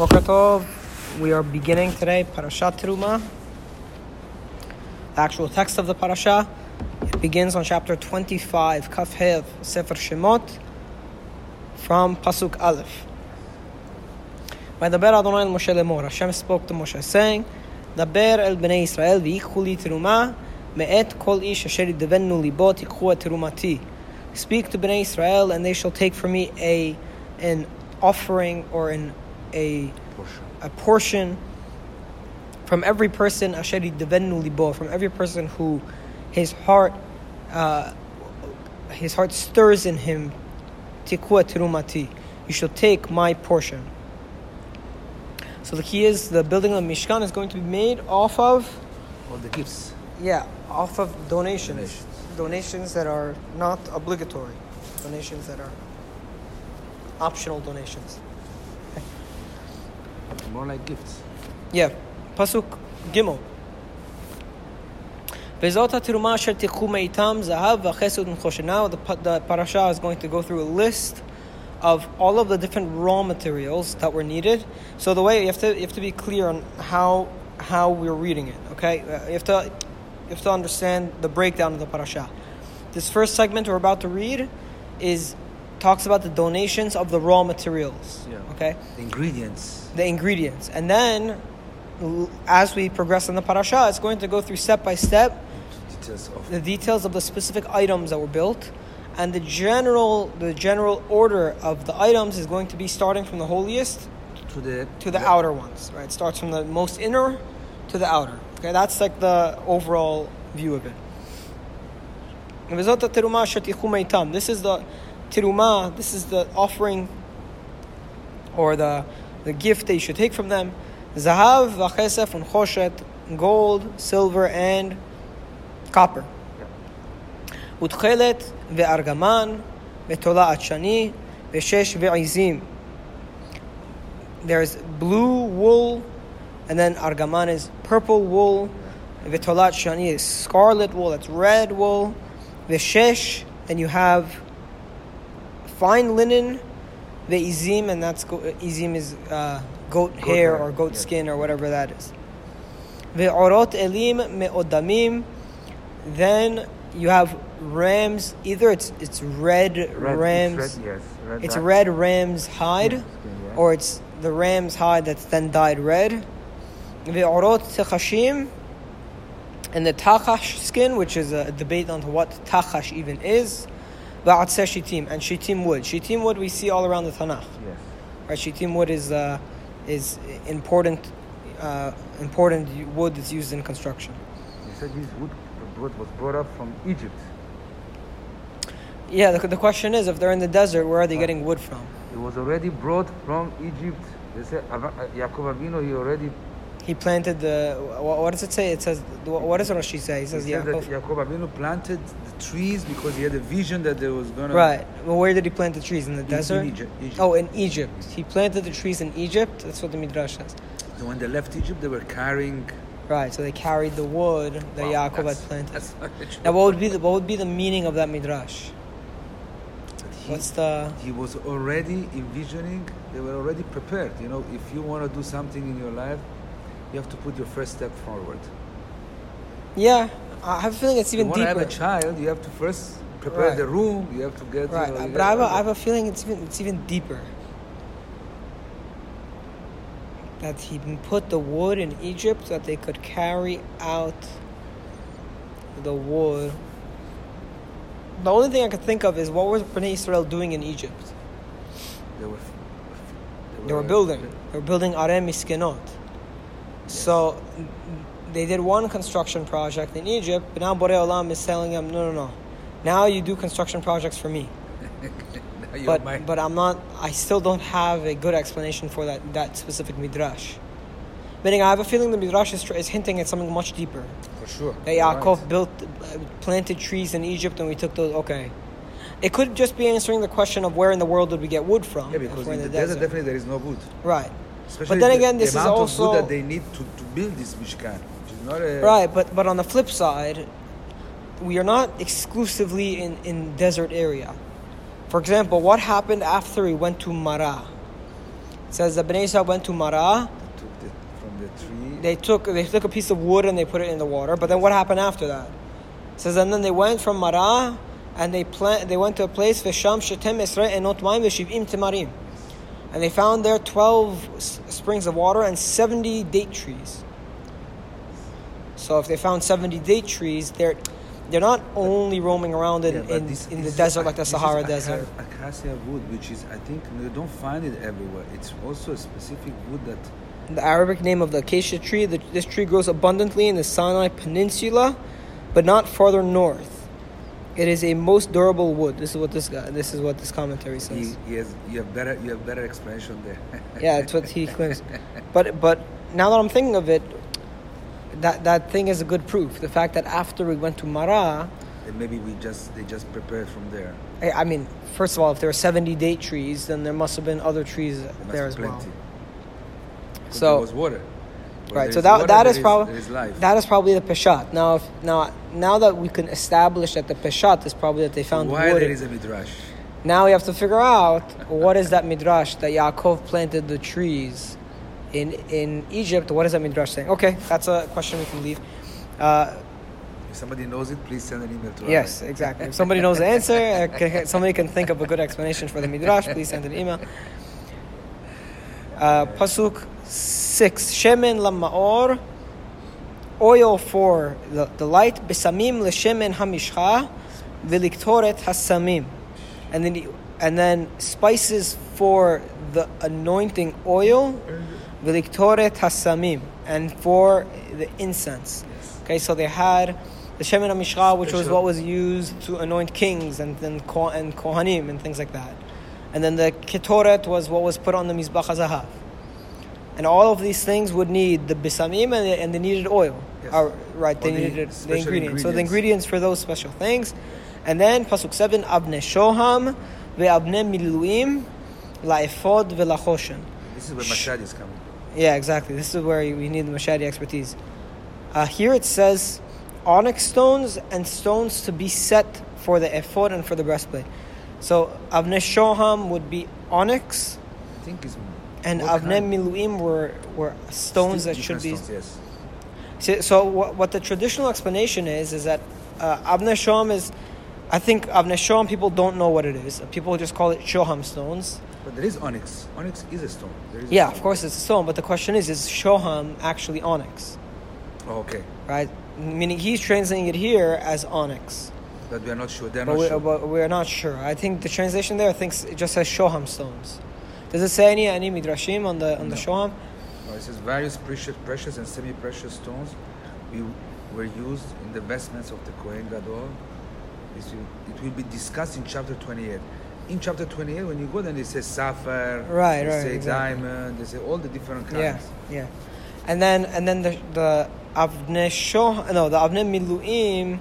Boker Tov. We are beginning today Parashat Teruma. The actual text of the parasha it begins on chapter 25, Kaf Hev, Sefer Shemot, from Pasuk Aleph. By the Ber Adonai el Moshe lemor, Hashem spoke to Moshe, saying, דבר אל בני ישראל ויקחו לי תרומה מאת כל איש אשר ידבנו ליבו תיקחו את תרומתי. Speak to Bnei Israel and they shall take from me a an offering or an a a portion from every person asher yidvenu libo from every person who his heart uh, his heart stirs in him tikua terumati you shall take my portion. So the key is the building of Mishkan is going to be made off of All the gifts. yeah off of donations. Donations. donations that are not obligatory. Donations that are optional donations More like gifts. Yeah, pasuk gimel. Vezot teruma asher tikhu meitam zahav. Now the, the parasha is going to go through a list of all of the different raw materials that were needed. So the way you have to you have to be clear on how how we're reading it. Okay, Uh, you have to you have to understand the breakdown of the parasha. This first segment we're about to read is talks about the donations of the raw materials. Yeah. Okay. The ingredients. The ingredients, and then as we progress in the parasha, it's going to go through step by step details of- the details of the specific items that were built, and the general the general order of the items is going to be starting from the holiest to the to the yeah. outer ones. Right. It starts from the most inner to the outer. Okay. That's like the overall view of it. This is the tiruma, this is the offering or the, the gift that you should take from them. Zahav, v'chesef, u'nchoshet, gold, silver, and copper. ותכלת וארגמן, ותולעת שני, ושש ועזים. There's blue wool, and then argaman is purple wool. Vitolat shani is scarlet wool, that's red wool. Vishesh, then you have fine linen. Ve'izim, and that's go- izim is uh, goat, Goat hair hair, or goat yeah. skin or whatever that is. Ve'orot elim me'odamim. Then you have rams. Either it's it's red, red, rams. It's red, yes. Red It's red ram's hide, yeah. or it's the ram's hide that's then dyed red. Ve'orot techashim, and the tachash skin, which is a debate on what tachash even is. Ve'atzeh shitim, and shitim wood. Shitim wood we see all around the Tanakh. Yes. Right, shitim wood is uh, is important uh, important wood that's used in construction. You said this wood, wood was brought up from Egypt. Yeah, the, the question is, if they're in the desert, where are they Uh, getting wood from? It was already brought from Egypt. They said uh, Yaakov Avinu, he already He planted the. What, what does it say? It says. What does Rashi say? He he says that Yaakov. Yaakov Avinu planted the trees because he had a vision that there was gonna Right. Well, where did he plant the trees? In the in desert? Egypt, Egypt. Oh, in Egypt. He planted the trees in Egypt. That's what the Midrash says. So when they left Egypt, they were carrying. Right. So they carried the wood that Wow, Yaakov had planted. That's not the Now, what would be the what would be the meaning of that Midrash? He- What's the? he was already envisioning they were already prepared you know if you want to do something in your life you have to put your first step forward Yeah, I have a feeling it's even you want to have deeper. a child you have to first prepare Right. the room you have to get you Right, know, you but I have, a, I have a feeling it's even it's even deeper. That he put the wood in Egypt so that they could carry out the wood. The only thing I could think of is what was Bnei Israel doing in Egypt? they were They were building. They were building Arem Miskenot. So they did one construction project in Egypt, but now Borei Olam is telling them, no, no, no. Now you do construction projects for me. But my- but I'm not. I still don't have a good explanation for that that specific midrash. Meaning, I have a feeling the midrash is, is hinting at something much deeper. for sure That Yaakov right. built, uh, planted trees in Egypt, and we took those. Okay, it could just be answering the question of where in the world did we get wood from? yeah because in the, desert, definitely there is no wood right? Especially then the, again, the this is also- that they need to, to build this mishkan which is not a Right, but but on the flip side, we are not exclusively in in desert area. For example, what happened after he went to Mara? It says that Bnei Israel went to Marah. They took the, from the tree. They took they took a piece of wood and they put it in the water. But then what happened after that? It says and then they went from Marah and they plant they went to a place Visham Shetem Esrei Enot Maim V'Shivim Timarim. And they found there 12 springs of water and 70 date trees. So if they found 70 date trees, they're they're not only roaming around in, Yeah, in, this- in the desert ac- like the Sahara Desert. Acacia wood, which is, I think, you don't find it everywhere. It's also a specific wood that The Arabic name of the acacia tree, the, this tree grows abundantly in the Sinai Peninsula, but not farther north. It is a most durable wood. This is what this guy. This is what this commentary says. he has. You have better. You have better explanation there. Yeah, that's what he claims. But but now that I'm thinking of it, that that thing is a good proof. The fact that after we went to Mara, And maybe we just they just prepared from there. I, I mean, first of all, if there are 70 date trees, then there must have been other trees There there as well. plenty. 'Cause So- there was water. Right. So that water, that is probably there is life. that is probably the peshat. Now, if, now now that we can establish that the peshat is probably that they found Why wood. there is a midrash? Now we have to figure out what is that midrash that Yaakov planted the trees in in Egypt. What is that midrash saying? Okay, that's a question we can leave. Uh, If somebody knows it, please send an email to us. yes, exactly. If somebody knows the answer, uh, somebody can think of a good explanation for the midrash. Please send an email. Uh, Pasuk six: Shemen lamaor, oil for the, the light. Besamim leshemen hamishcha, viliktoret hasamim, and then and then spices for the anointing oil, viliktoret hasamim, and for the incense. Okay, so they had the shemen hamishcha, which was what was used to anoint kings and then and kohanim and things like that. And then the ketoret was what was put on the mizbach hazahav. And all of these things would need the bisamim and, the, and they needed oil. Yes. Or, right, they the needed the special ingredients. So the ingredients. ingredients for those special things. And then pasuk seven, abne shoham ve'abne miluim la'efod ve'lachoshen. This is where Shh. Mashad is coming. Yeah, exactly. This is where we need the mashadi expertise. Uh, here it says onyx stones and stones to be set for the ephod and for the breastplate. So avne shoham would be onyx, I think it's and what avne miluim were were stones that should be. stones, yes. So, so what, what the traditional explanation is is that uh, avne shoham is, I think avne shoham people don't know what it is. People just call it shoham stones. But there is onyx. Onyx is a stone. There is a Yeah, stone. of course it's a stone, but the question is, is shoham actually onyx? Oh, okay. right? Meaning he's translating it here as onyx, But we are not sure. They are but, not we, sure. but we're not sure. I think the translation there thinks it just says shoham stones. Does it say any any midrashim on the on the shoham? No, it says various precious, precious and semi-precious stones we, were used in the vestments of the Kohen Gadol. This will, it will be discussed in chapter 28. In chapter 28, when you go, then they say sapphire, Right, they right, say exactly. diamond, they say all the different Yeah, kinds. yeah. yeah. And then and then the the avne shoh no the avne miluim.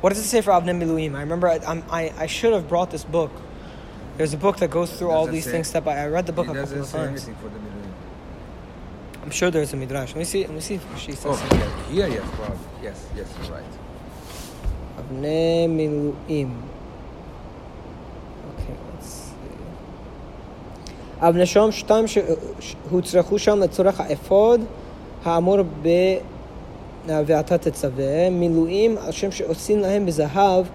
What does it say for avne miluim? I remember I, I I should have brought this book. There's a book that goes through all Doesn't these say- things step by. I read the book it a couple doesn't of say times. anything for the middle. I'm sure there's a midrash. Let me see. Let me see if she says. Oh, something. yeah, here, yes, probably. Yes, yes, you're right. אבני מילואים. אוקיי, let's see. אבני שום שתיים שהוצרכו שם לצורך האפוד, האמור ב... ואתה תצווה, מילואים על שם שעושים להם בזהב,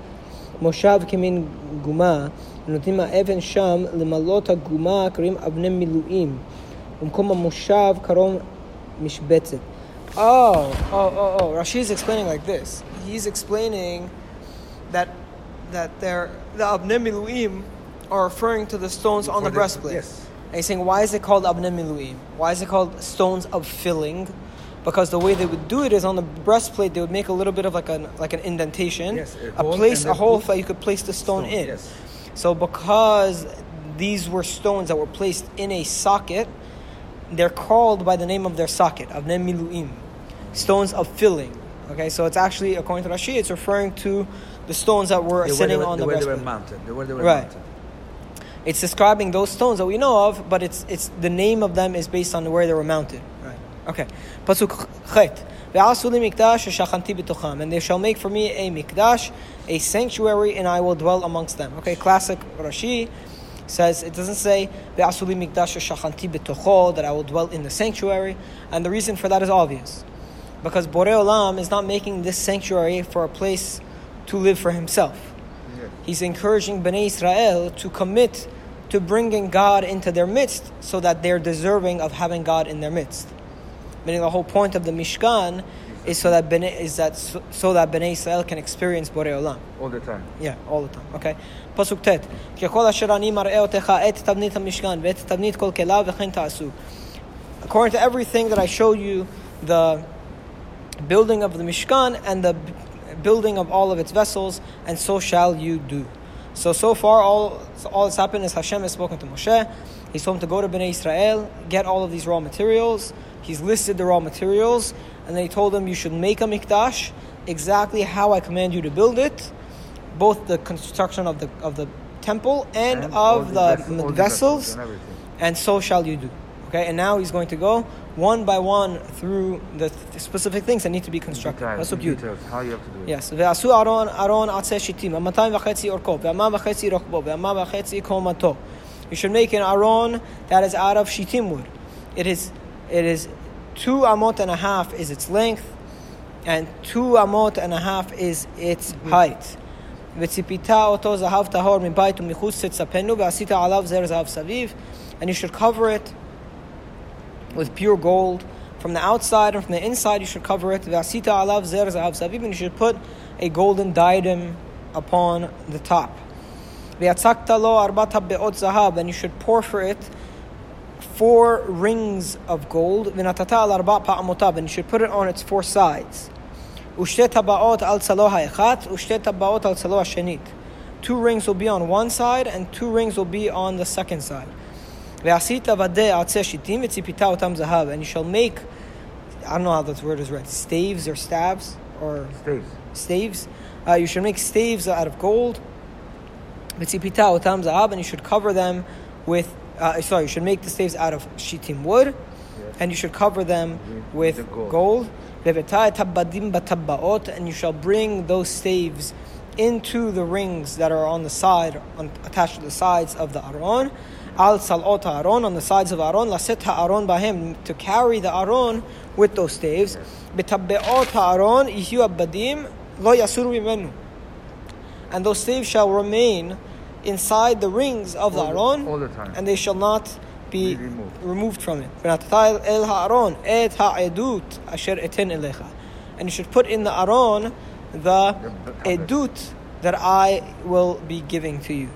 מושב כמין גומה, ונותנים האבן שם למלות הגומה קוראים אבני מילואים. במקום המושב קרום משבצת. Oh, oh, oh, oh. Rashi is explaining like this. He's explaining that that they're the Abne Miluim are referring to the stones on For the breastplate. Yes. And he's saying, why is it called Abne Miluim? Why is it called stones of filling? Because the way they would do it is on the breastplate, they would make a little bit of like an like an indentation, Yes, a a hole, place, and a then hole put that you could place the stone, stone, in. yes. So because these were stones that were placed in a socket, they're called by the name of their socket, Abne Miluim, stones of filling. Okay, so it's actually according to Rashi, it's referring to the stones that were The sitting were, on the the way they were breastplate. mounted. The way they were Right. mounted. It's describing those stones that we know of, but it's it's the name of them is based on where they were mounted. Right. Okay. Pasuk chet. "Ve'asu mikdash shachanti and they shall make for me a mikdash, a sanctuary, and I will dwell amongst them. Okay, classic Rashi. says it doesn't say "Ve'asuli mikdash shachanti betocho" that I will dwell in the sanctuary, and the reason for that is obvious, because Borei Olam is not making this sanctuary for a place to live for himself. He's encouraging Bnei Israel to commit to bringing God into their midst, so that they're deserving of having God in their midst. Meaning the whole point of the Mishkan is so that Bnei, is that so, so that Bnei Israel can experience Borei Olam. All the time. Yeah, all the time. Okay. פסוק ט' ככל אשר אני מראה אותך את תבנית המשכן ואת תבנית כל כליו וכן תעשו. According to everything that I showed you, the building of the Mishkan and the b- building of all of its vessels, and so shall you do. So, so far, all, so all that's happened is Hashem has spoken to Moshe. He's told him to go to Bnei Israel, get all of these raw materials. He's listed the raw materials, and then he told them, You should make a mikdash exactly how I command you to build it, both the construction of the, of the temple and, all of the, vessel- all the vessels and everything. and so shall you do. Okay, and now he's going to go one by one through the th- specific things that need to be constructed. Details, Pasuk Yud. details, how you have to do it. Yes, ועשו אהרון, אהרון עצי שיטים, המאתיים וחצי אורכו, והמה וחצי רוחבו, והמה וחצי קומתו. You should make an aron that is out of shitim wood. It is, it is two amot and a half is its length, and two amot and a half is its height. וציפיתה אותו זהב טהור מבית ומחוץ תצפנו, ועשית עליו זר זהב סביב, and you should cover it with pure gold. From the outside and from the inside, you should cover it. ועשית עליו זר זהב סביב, and you should put a golden diadem upon the top. ויצקת לו ארבעת הבעות זהב, and you should pour for it four rings of gold, and you should put it on its four sides. Two rings will be on one side, and two rings will be on the second side. And you shall make, I don't know how that word is read, staves or stabs? Or staves. Staves. Uh, you should make staves out of gold. And you should cover them with uh, sorry, you should make the staves out of shitim wood, Yes. and you should cover them With with the gold. gold. V'vetah tabbadim batabbaot, and you shall bring those staves into the rings that are on the side, on, attached to the sides of the aron. Al salot aron on the sides of aron. Laset ha'aron bahem to carry the aron with those staves. Betabbeot ha'aron ihyu abadim lo yasuru. And those staves shall remain inside the rings of all the Aron, all the time. and they shall not be, be removed. removed from it. And you should put in the Aron the edut that I will be giving to you.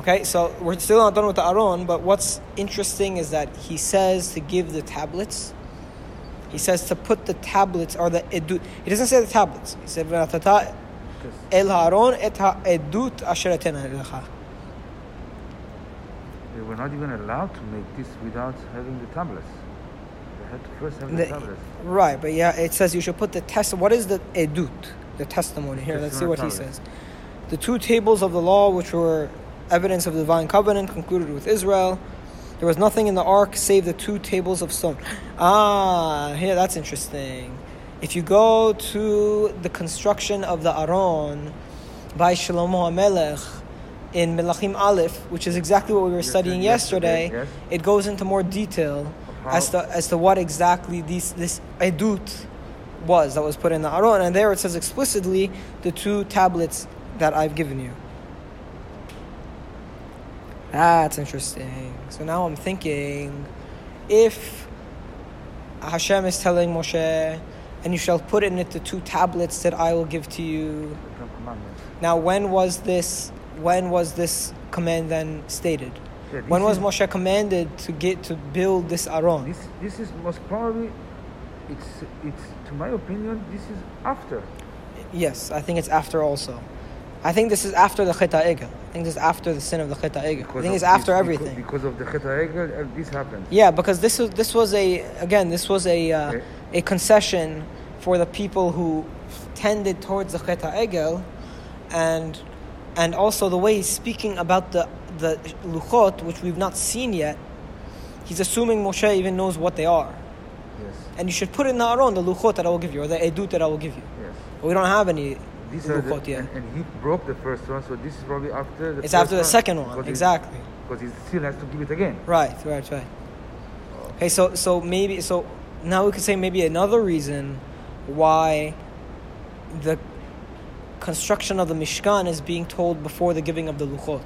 Okay, so we're still not done with the Aron, but what's interesting is that he says to give the tablets. He says to put the tablets or the edut. He doesn't say the tablets. He said, El Haron et ha edut asher etin they were not even allowed to make this without having the tablets. They had to first have the, The- tablets. Right, but yeah, it says you should put the test. What is the edut, the testimony here? Let's see what he says. The two tables of the law, which were evidence of the divine covenant, concluded with Israel. There was nothing in the ark save the two tables of stone. Ah, here that's interesting. If you go to the construction of the Aron by Shlomo HaMelech in Melachim Aleph, which is exactly what we were studying yesterday, yesterday, yes. it goes into more detail how- as to as to what exactly these this edut was that was put in the Aron, and there it says explicitly the two tablets that I've given you. That's interesting. So now I'm thinking, if Hashem is telling Moshe, and you shall put in it the two tablets that I will give to you. The Ten Commandments. Now, when was this? When was this command then stated? Yeah, When was is- Moshe commanded to get to build this Aron? This this is most probably it's it's to my opinion this is after. Yes, I think it's after also. I think this is after the Cheta Egel. I think this is after the sin of the Cheta Egel. I think it's after this- everything. Because, because of the Cheta Egel, uh, this happened. Yeah, because this was this was a again this was a uh, Okay. a concession for the people who tended towards the Cheta Egel, and and also the way he's speaking about the the luchot which we've not seen yet. He's assuming Moshe even knows what they are, Yes, and you should put in the Aron the luchot that I will give you or the edut that I will give you. yes. But we don't have any These are the, luchot yet. and, and he broke the first one, so this is probably after the. It's after the second one, exactly. because he still has to give it again. Right, right, right. Okay, so so maybe so now we could say maybe another reason why the construction of the Mishkan is being told before the giving of the Luchot.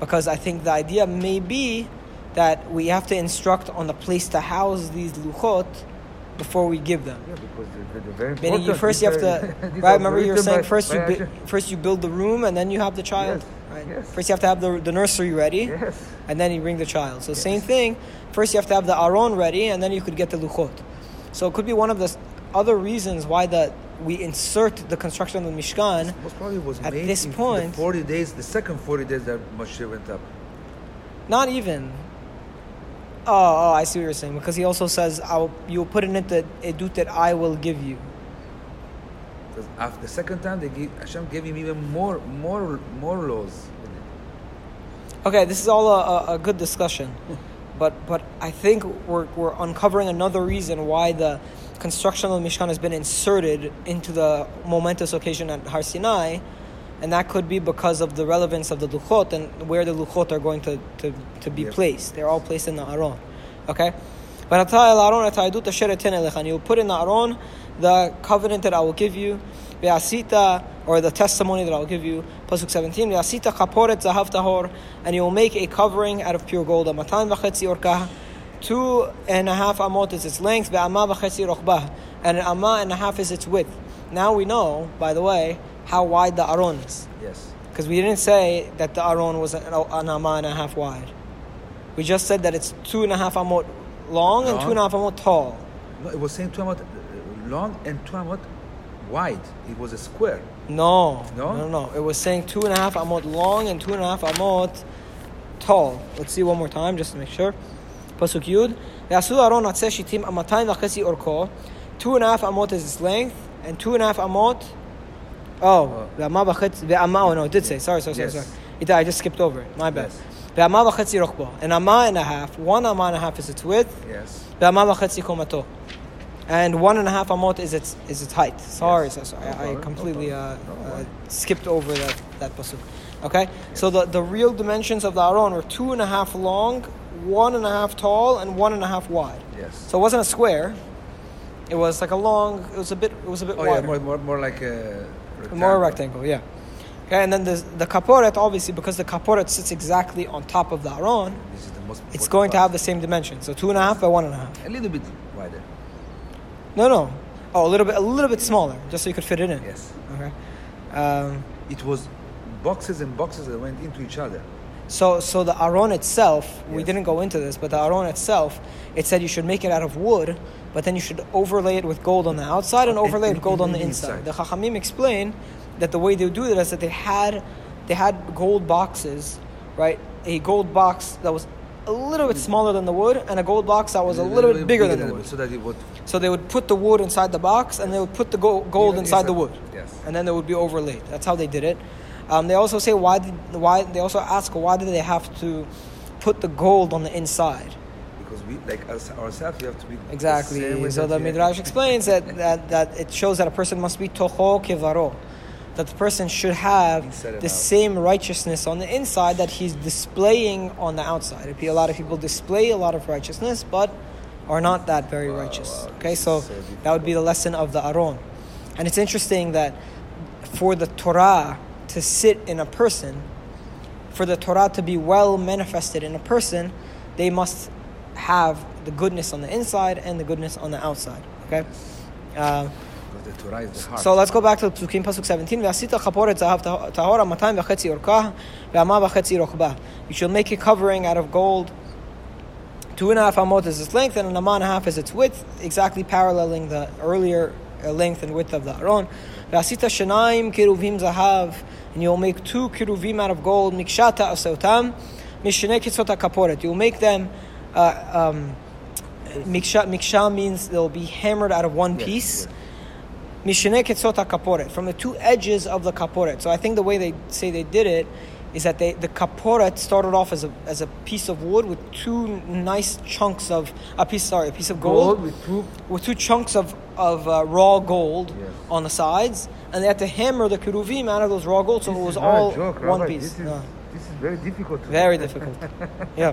Because I think the idea may be that we have to instruct on the place to house these Luchot before we give them. Yeah, because they're, they're very Meaning you first you have to right. Remember you were saying by- first you by bu- Hashem. first you build the room and then you have the child. Yes, Right. yes. First you have to have the, the nursery ready, Yes. and then you bring the child. So same thing. First you have to have the aron ready, and then you could get the luchot. So it could be one of the other reasons why the we insert the construction of the Mishkan. Most probably was At this in point- the 40 days, the second 40 days that Moshe went up. Not even. Oh, oh, I see what you're saying. Because he also says, "I'll you'll put in it the edut that I will give you." Because after the second time, they give, Hashem gave him even more, more, more laws. Okay, this is all a, a, a good discussion, but but I think we're we're uncovering another reason why the construction of the Mishkan has been inserted into the momentous occasion at Har Sinai, and that could be because of the relevance of the luchot and where the luchot are going to, to, to be placed. They're all placed in the aron, okay. But ata el aron et ha'edut asher eten elecha. And you'll put in the aron the covenant that I will give you, or the testimony that I will give you. Pasuk 17. Ve'asita kaporet zahav tahor, and you will make a covering out of pure gold. a Matan v'chetzi orkah. Two and a half amot is its length, ve'amah v'chetzi rochbah, and an amah and a half is its width. Now we know, by the way, how wide the aron is, Yes. because we didn't say that the aron was an, an amah and a half wide. We just said that it's two and a half amot long and two and a half amot tall. No, it was saying two amot uh, long and two amot wide. It was a square. No, No? no, no. It was saying two and a half amot long and two and a half amot tall. Let's see one more time just to make sure. Pasuk Yud. Yasu Aron atzeh shitim amatayim v'chesi orko. Two and a half amot is its length, and two and a half amot. Oh, ve'ama v'chetzi ve'ama. Oh no, it did say. Sorry, sorry, sorry, Yes. sorry. It, I just skipped over it. My bad. Yes. Ve'ama v'chetzi rokbo. An amma and a half. One amma and a half is its width. Yes. Ve'ama v'chetzi komato. And one and a half amot is its is its height. Sorry, Yes. so sorry. No I, I no completely uh. No uh, skipped over that that pasuk. Okay, so the the real dimensions of the aron were two and a half long, one and a half tall, and one and a half wide. Yes. So it wasn't a square. It was like a long. It was a bit. It was a bit oh, yeah, more, more, more like a rectangle. More rectangle, yeah. Okay, and then the the kaporet, obviously, because the kaporet sits exactly on top of the aron, This is the most it's going to have the same dimension. So two and a half by one and a half. a little bit wider. No, no. Oh, a little bit, a little bit smaller, just so you could fit it in. Yes. Okay. Um, It was boxes and boxes that went into each other. So, so the aron itself, we didn't go into this, but the aron itself, it said you should make it out of wood, but then you should overlay it with gold on the outside and overlay it with gold on the inside. The Chachamim explain that the way they would do it is that they had, they had gold boxes, right? A gold box that was a little bit smaller than the wood, and a gold box that was a little bit bigger than the wood. So that it would. So they would put the wood inside the box, and they would put the go- gold inside the wood. yes. And then they would be overlaid. That's how they did it. Um, they also say why did why they also ask why did they have to put the gold on the inside? Because we, like us, ourselves, we have to be. Exactly. So the Midrash explains that, that that it shows that a person must be toho kevaro. That the person should have the out. same righteousness on the inside that he's displaying on the outside. It be A lot of people display a lot of righteousness, but are not that very Wow, righteous. wow, okay, so so that would be the lesson of the Aron. And it's interesting that for the Torah to sit in a person, for the Torah to be well manifested in a person, they must have the goodness on the inside and the goodness on the outside. Okay? Uh, so let's go back to Psukim Pasuk 17. You shall make a covering out of gold. Two and a half amot is its length, and an amah and a half is its width, exactly paralleling the earlier uh, length and width of the Aron. Rasita Shanaim Kiruvim Zahav, and you'll make two Kiruvim out of gold, Mikshata Asotam, Mishne Kitzota Kaporet. You'll make them, uh, um, miksha, miksha means they'll be hammered out of one piece. Yes. Mishne Kaporet, from the two edges of the Kaporet. So I think the way they say they did it is that they, the Kaporet started off as a, as a piece of wood with two nice chunks of, a piece, sorry, a piece of gold. gold with, two? with two chunks of of uh, raw gold Yes. on the sides, and they had to hammer the keruvim out of those raw gold, so This it was is not a all joke, one Rabbi. piece. This is, No. this is very difficult. to- Very difficult. yeah.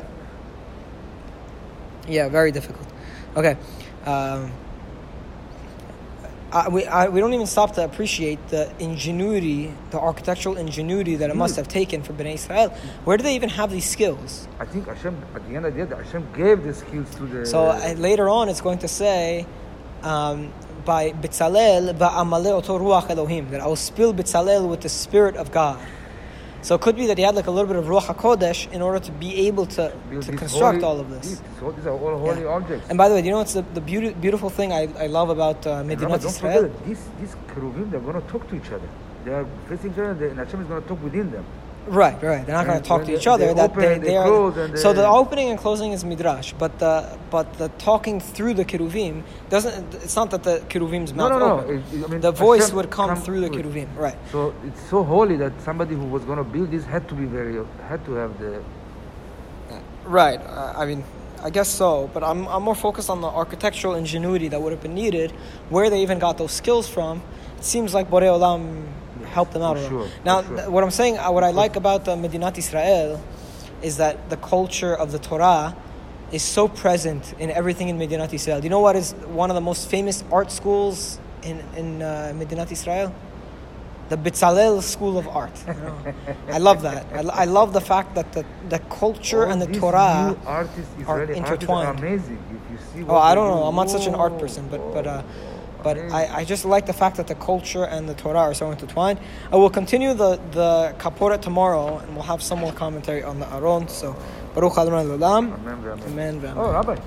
Yeah, very difficult. Okay. Um, I, we, I, we don't even stop to appreciate the ingenuity, the architectural ingenuity that it must Mm. have taken for Bnei Israel. Where do they even have these skills? I think Hashem, at the end of the day, Hashem gave the skills to the. So uh, later on, it's going to say um, by Bitzalel ba'amale oto ruach Elohim that I will spill Bitzalel with the spirit of God. So it could be that he had like a little bit of ruach hakodesh in order to be able to, to construct holy- all of this. These, these are all holy Yeah. objects. And by the way, do you know what's the, the beauty, beautiful thing I, I love about uh, Rabbi, don't Israel? these these cherubim, they're going to talk to each other. They are facing each other, and Hashem is going to talk within them. Right, right. They're not going to talk to each other. they that they, they they are, so the opening and closing is midrash, but the but the talking through the keruvim doesn't. It's not that the keruvim's No, mouth no, no. open. It- it- I mean, the voice Hashem would come come through the keruvim. Right. So it's so holy that somebody who was going to build this had to be very, had to have the. Right. Uh, I mean, I guess so. But I'm, I'm more focused on the architectural ingenuity that would have been needed, where they even got those skills from. It seems like Borei Olam helped them out. for sure, now, sure. th- what I'm saying, uh, what I like about the Medinat Israel is that the culture of the Torah is so present in everything in Medinat Israel. Do you know what is one of the most famous art schools in, in uh, Medinat Israel? The Bitzalel School of Art. you know. I love that. I, I love the fact that the, the culture and the Torah. artists, are intertwined. Are amazing. If you see. Oh, I don't do, know. I'm not such an art person, but but uh, but. I, I just like the fact that the culture and the Torah are so intertwined. I will continue the the Kaporet tomorrow, and we'll have some more commentary on the Aron. So, Baruch Adonai amen. Amen. Amen. Oh, Rabbi.